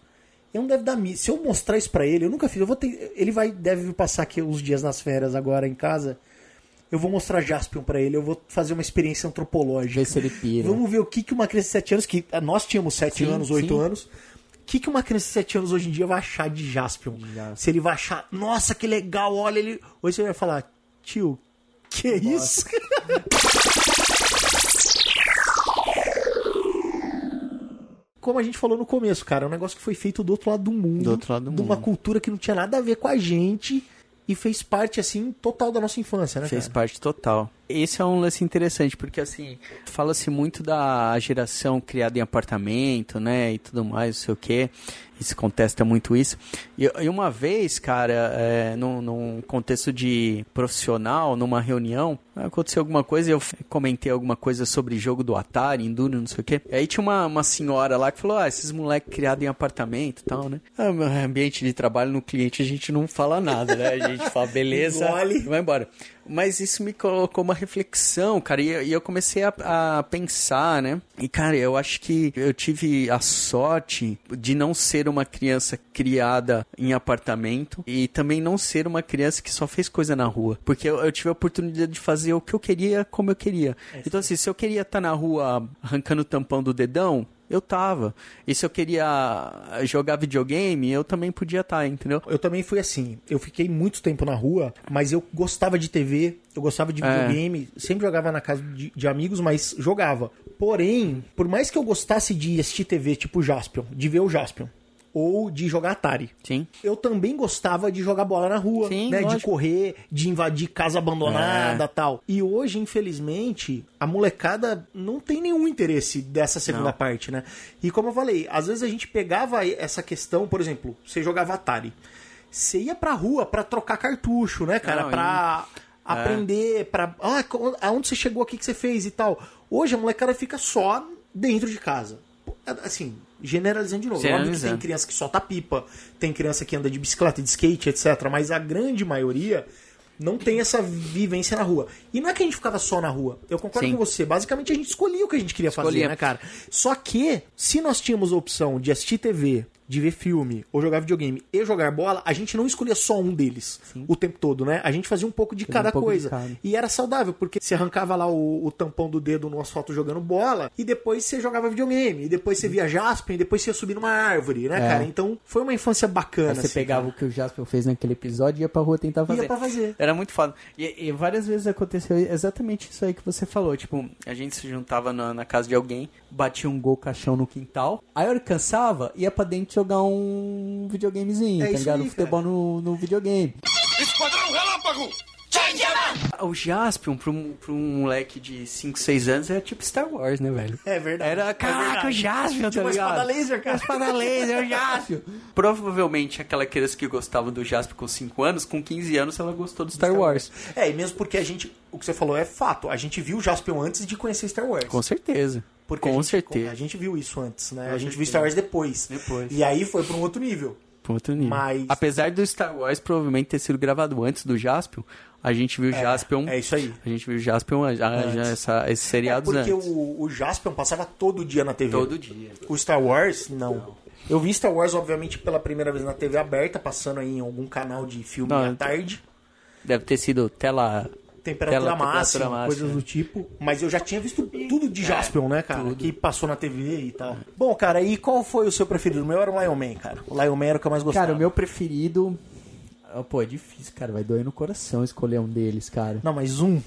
Ele não deve dar missa. Se eu mostrar isso pra ele, eu nunca fiz. Eu vou ter, ele vai deve passar aqui uns dias nas férias agora em casa. Eu vou mostrar Jaspion pra ele, eu vou fazer uma experiência antropológica. Ver se ele pira. Vamos ver o que, que uma criança de 7 anos, que nós tínhamos 7 Sim, anos, 8 sim. anos, que, que uma criança de 7 anos hoje em dia vai achar de Jaspion? Jaspion. Se ele vai achar, nossa, que legal, olha ele. Hoje você vai falar, tio, que é isso? Como a gente falou no começo, cara, é um negócio que foi feito do outro lado do mundo. Do outro lado do de uma mundo. cultura que não tinha nada a ver com a gente e fez parte, assim, total da nossa infância, né, Fez cara? parte total. Esse é um lance interessante, porque assim, fala-se muito da geração criada em apartamento, né, e tudo mais, não sei o quê, e se contesta muito isso. E, e uma vez, cara, é, num, num contexto de profissional, numa reunião, aconteceu alguma coisa e eu comentei alguma coisa sobre jogo do Atari, Enduro, não sei o quê. E aí tinha uma, uma senhora lá que falou, ah, esses moleques criados em apartamento e tal, né? Ah, ambiente de trabalho no cliente a gente não fala nada, né? A gente fala, beleza, vai embora. Mas isso me colocou uma reflexão, cara, e, eu comecei a, a pensar, né? E, cara, eu acho que eu tive a sorte de não ser uma criança criada em apartamento e também não ser uma criança que só fez coisa na rua. Porque eu, eu tive a oportunidade de fazer o que eu queria, como eu queria. Então, assim, se eu queria estar na rua arrancando o tampão do dedão, eu tava. E se eu queria jogar videogame, eu também podia estar, entendeu? Eu também fui assim. Eu fiquei muito tempo na rua, mas eu gostava de TV, eu gostava de É. videogame, sempre jogava na casa de, de amigos, mas jogava. Porém, por mais que eu gostasse de assistir TV tipo Jaspion, de ver o Jaspion, ou de jogar Atari, Sim. eu também gostava de jogar bola na rua, Sim, né? De lógico. correr, de invadir casa abandonada É. tal. E hoje, infelizmente, a molecada não tem nenhum interesse dessa segunda Não. parte, né? E como eu falei, às vezes a gente pegava essa questão, por exemplo, você jogava Atari. Você ia pra rua pra trocar cartucho, né, cara? Não, pra aprender, pra. Ah, aonde você chegou, o que você fez e tal. Hoje a molecada fica só dentro de casa. Assim, generalizando de novo. Óbvio que tem criança que solta pipa, tem criança que anda de bicicleta, de skate, etc. Mas a grande maioria não tem essa vivência na rua. E não é que a gente ficava só na rua. Eu concordo Sim. com você. Basicamente a gente escolhia o que a gente queria fazer, Escolhia. né, cara? Só que, se nós tínhamos a opção de assistir TV, de ver filme, ou jogar videogame e jogar bola, a gente não escolhia só um deles o tempo todo, né? A gente fazia um pouco de cada um pouco coisa. de cada. E era saudável, porque você arrancava lá o, o tampão do dedo no asfalto jogando bola, e depois você jogava videogame, e depois você via Jasper, e depois você ia subir numa árvore, né, É. cara? Então foi uma infância bacana. Aí você assim, pegava cara. o que o Jasper fez naquele episódio e ia pra rua tentar fazer. Ia pra fazer. Era muito foda. E, e várias vezes aconteceu exatamente isso aí que você falou. Tipo, a gente se juntava na, na casa de alguém, batia um gol caixão no quintal. Aí que cansava, ia pra dentro jogar um videogamezinho, É tá ligado? aí, Futebol no, no videogame. Esquadrão Relâmpago! O Jaspion, pra um, pra um moleque de 5, 6 anos, era tipo Star Wars, né, velho? É verdade. Era, É caraca, verdade. o Jaspion, Tinha tá uma ligado? espada laser, cara. Uma espada laser, o Jaspion. Provavelmente aquela criança que gostava do Jaspion com 5 anos, com 15 anos ela gostou do Star, Wars. É, e mesmo porque a gente, o que você falou é fato, a gente viu o Jaspion antes de conhecer Star Wars. Com certeza. Porque a com gente- certeza. A gente viu isso antes, né? Com a gente viu certeza. Star Wars depois. Depois. E aí foi pra um outro nível. Pra outro nível. Mas- Apesar do Star Wars provavelmente ter sido gravado antes do Jaspion, a gente viu o Jaspion. é isso aí. A gente viu o Jaspion já, já Antes. essa, esses É seriados porque antes. o, o Jaspion passava todo dia na TV. Todo dia. O Star Wars, não. Eu vi Star Wars, obviamente, pela primeira vez na TV aberta, passando aí em algum canal de filme Não, à tarde. Deve ter sido tela. Temperatura, tela- máxima, temperatura máxima. coisas do tipo. Mas eu já tinha visto tudo de Jaspion, né, cara? Que passou na TV e tal. Bom, cara, e qual foi o seu preferido? O meu era o Lion Man, cara. O Lion Man era o que eu mais gostava. Cara, o meu preferido. Ah, Pô, é difícil, cara. Vai doer no coração escolher um deles, cara. Não, mas um.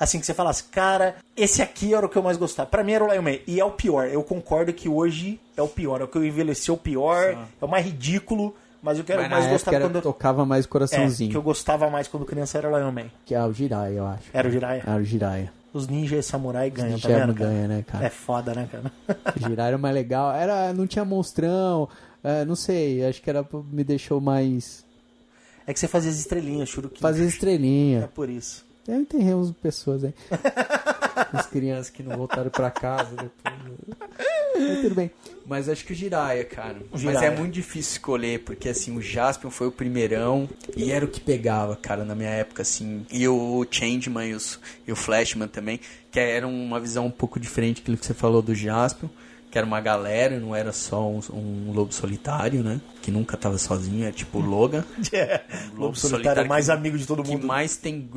Assim que você falasse, cara, esse aqui era o que eu mais gostava. Pra mim era o Lion Man. E é o pior. Eu concordo que hoje é o pior. É o que eu envelheci o pior. É o mais ridículo. Mas eu quero Mas mais gostar era, quando eu. tocava mais É, coraçãozinho. que eu gostava mais quando criança era o Lion Man. Que é o Jiraiya, eu acho. Era o Jiraiya. Era o Jiraiya. Os ninjas e samurai ganham, Os tá vendo? ganha, né, cara? É foda, né, cara? O Jiraiya era mais legal. Era, não tinha monstrão. é, não sei, acho que era me deixou mais. É que você fazia as estrelinhas, Churuquinho. Fazer É estrelinha. por isso. Eu enterrei umas pessoas aí. As crianças que não voltaram pra casa depois. Mas tudo bem. Mas acho que o Jiraiya, cara. Mas Jiraiya. é muito difícil escolher, porque assim, o Jaspion foi o primeirão e era o que pegava, cara, na minha época, assim. E o Changeman e, os, e o Flashman também, que era uma visão um pouco diferente daquilo que você falou do Jaspion. Que era uma galera, não era só um, um lobo solitário, né? Que nunca tava sozinho, é tipo o Logan. É. Um Lobo solitário, mais que- amigo de todo que mundo. mais tem.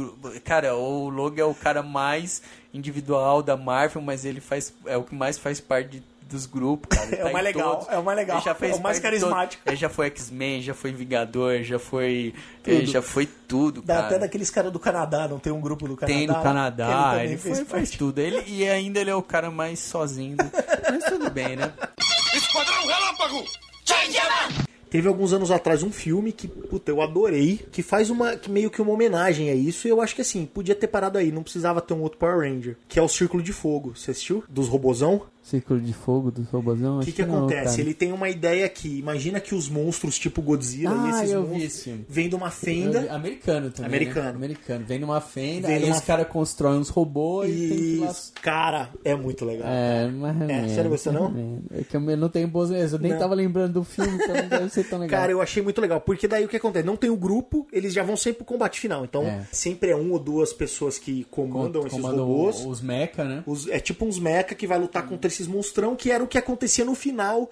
Cara, o Logan é o cara mais individual da Marvel, mas ele faz é o que mais faz parte de- dos grupos, cara. Ele É o em mais legal, todos. é o mais legal, Ele já fez é o mais carismático. Ele já foi X-Men, já foi Vingador, já foi. Ele já foi tudo, Dá cara. até daqueles caras do Canadá, não tem um grupo do Canadá? Tem no Canadá, Ele ele, foi- fez faz tudo. Ele, e ainda ele é o cara mais sozinho. do- Mas tudo bem, né? Esquadrão Relâmpago! Teve alguns anos atrás um filme que, puta, eu adorei, que faz uma que meio que uma homenagem a isso. E eu acho que assim, podia ter parado aí, não precisava ter um outro Power Ranger, que é o Círculo de Fogo. Você assistiu? Dos robozão? Círculo de fogo dos robôzão? O que, que acontece? Ele tem uma ideia aqui. Imagina que os monstros, tipo Godzilla e Ah, esses eu vi monstros, esse filme. vêm de uma fenda. Americano também. Americano. Né? Americano. Vem numa fenda, Vem aí numa- os caras constroem uns robôs e tem que lá. Cara, é muito legal. É, mas É, você não gostou, não? É que eu não tenho boas Eu nem Não. tava lembrando do filme, então não deve ser tão legal. Cara, eu achei muito legal, porque daí o que acontece? Não tem o grupo, eles já vão sempre pro combate final. Então, É. sempre é um ou duas pessoas que comandam esses robôs. os mecha, né? Os- é tipo uns mecha que vai lutar contra esses monstrão, que era o que acontecia no final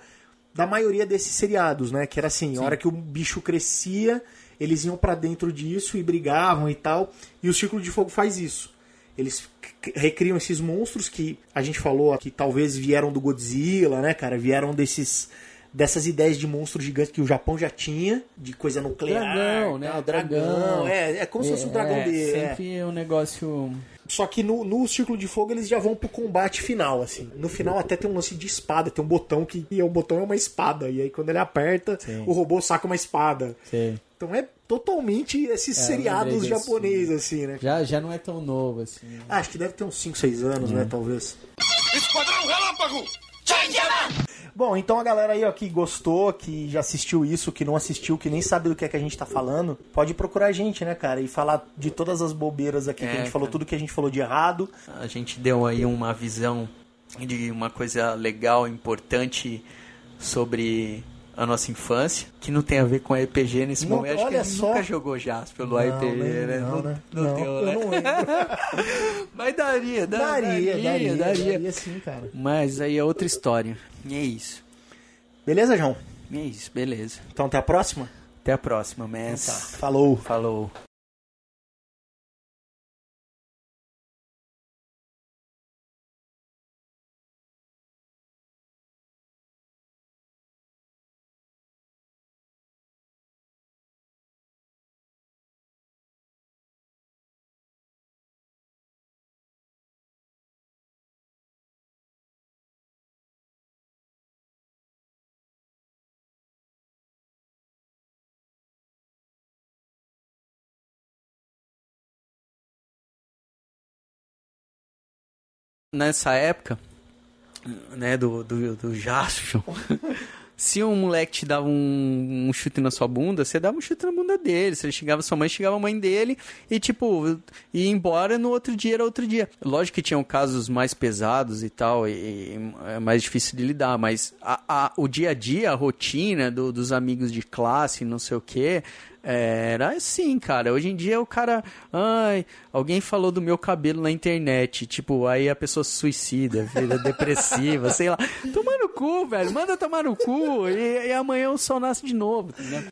da maioria desses seriados, né? Que era assim, a hora que o bicho crescia, eles iam pra dentro disso e brigavam e tal. E o Círculo de Fogo faz isso. Eles recriam esses monstros que a gente falou que talvez vieram do Godzilla, né, cara? Vieram desses dessas ideias de monstros gigantes que o Japão já tinha, de coisa nuclear, Dragão, né? tal, Dragão. É, é como se fosse o dragão é, dele. é. Sempre um negócio. Só que no, no Círculo de Fogo eles já vão pro combate final, assim. No final até tem um lance de espada, tem um botão que. E o botão é uma espada. E aí quando ele aperta, Sim. o robô saca uma espada. Sei. Então é totalmente esses É, seriados japoneses, assim, né? Já, já não é tão novo assim. Ah, acho que deve ter uns 5, 6 anos, né? Talvez. Esquadrão Relâmpago! Bom, então a galera aí ó, que gostou, que já assistiu isso, que não assistiu, que nem sabe do que é que a gente tá falando, pode procurar a gente, né, cara? E falar de todas as bobeiras aqui que a É, gente falou, cara. tudo que a gente falou de errado. A gente deu aí uma visão de uma coisa legal, importante sobre a nossa infância, que não tem a ver com RPG nesse Não, momento. Acho que olha gente só. nunca jogou jazz pelo Não, RPG, nem- né? não, né? Não, Não, deu, eu né? não. Mas daria, da- Daria, daria, daria. daria sim, cara. Mas aí é outra história. E é isso. Beleza, João? E é isso, beleza. Então até a próxima? Até a próxima, Mess. Tá. Falou. Falou. Nessa época, né, do, do, do Jaspion, se um moleque te dava um, um chute na sua bunda, você dava um chute na bunda dele. Se ele xingava sua mãe, xingava a mãe dele e, tipo, ia embora no outro dia era outro dia. Lógico que tinham casos mais pesados e tal, e, e é mais difícil de lidar, mas a, a- o dia a dia, a rotina do- dos amigos de classe, não sei o quê, era assim, cara. Hoje em dia o cara. Ai, alguém falou do meu cabelo na internet. Tipo, aí a pessoa se suicida, vira depressiva, sei lá. Toma no cu, velho. Manda tomar no cu. E, e amanhã o sol nasce de novo. entendeu?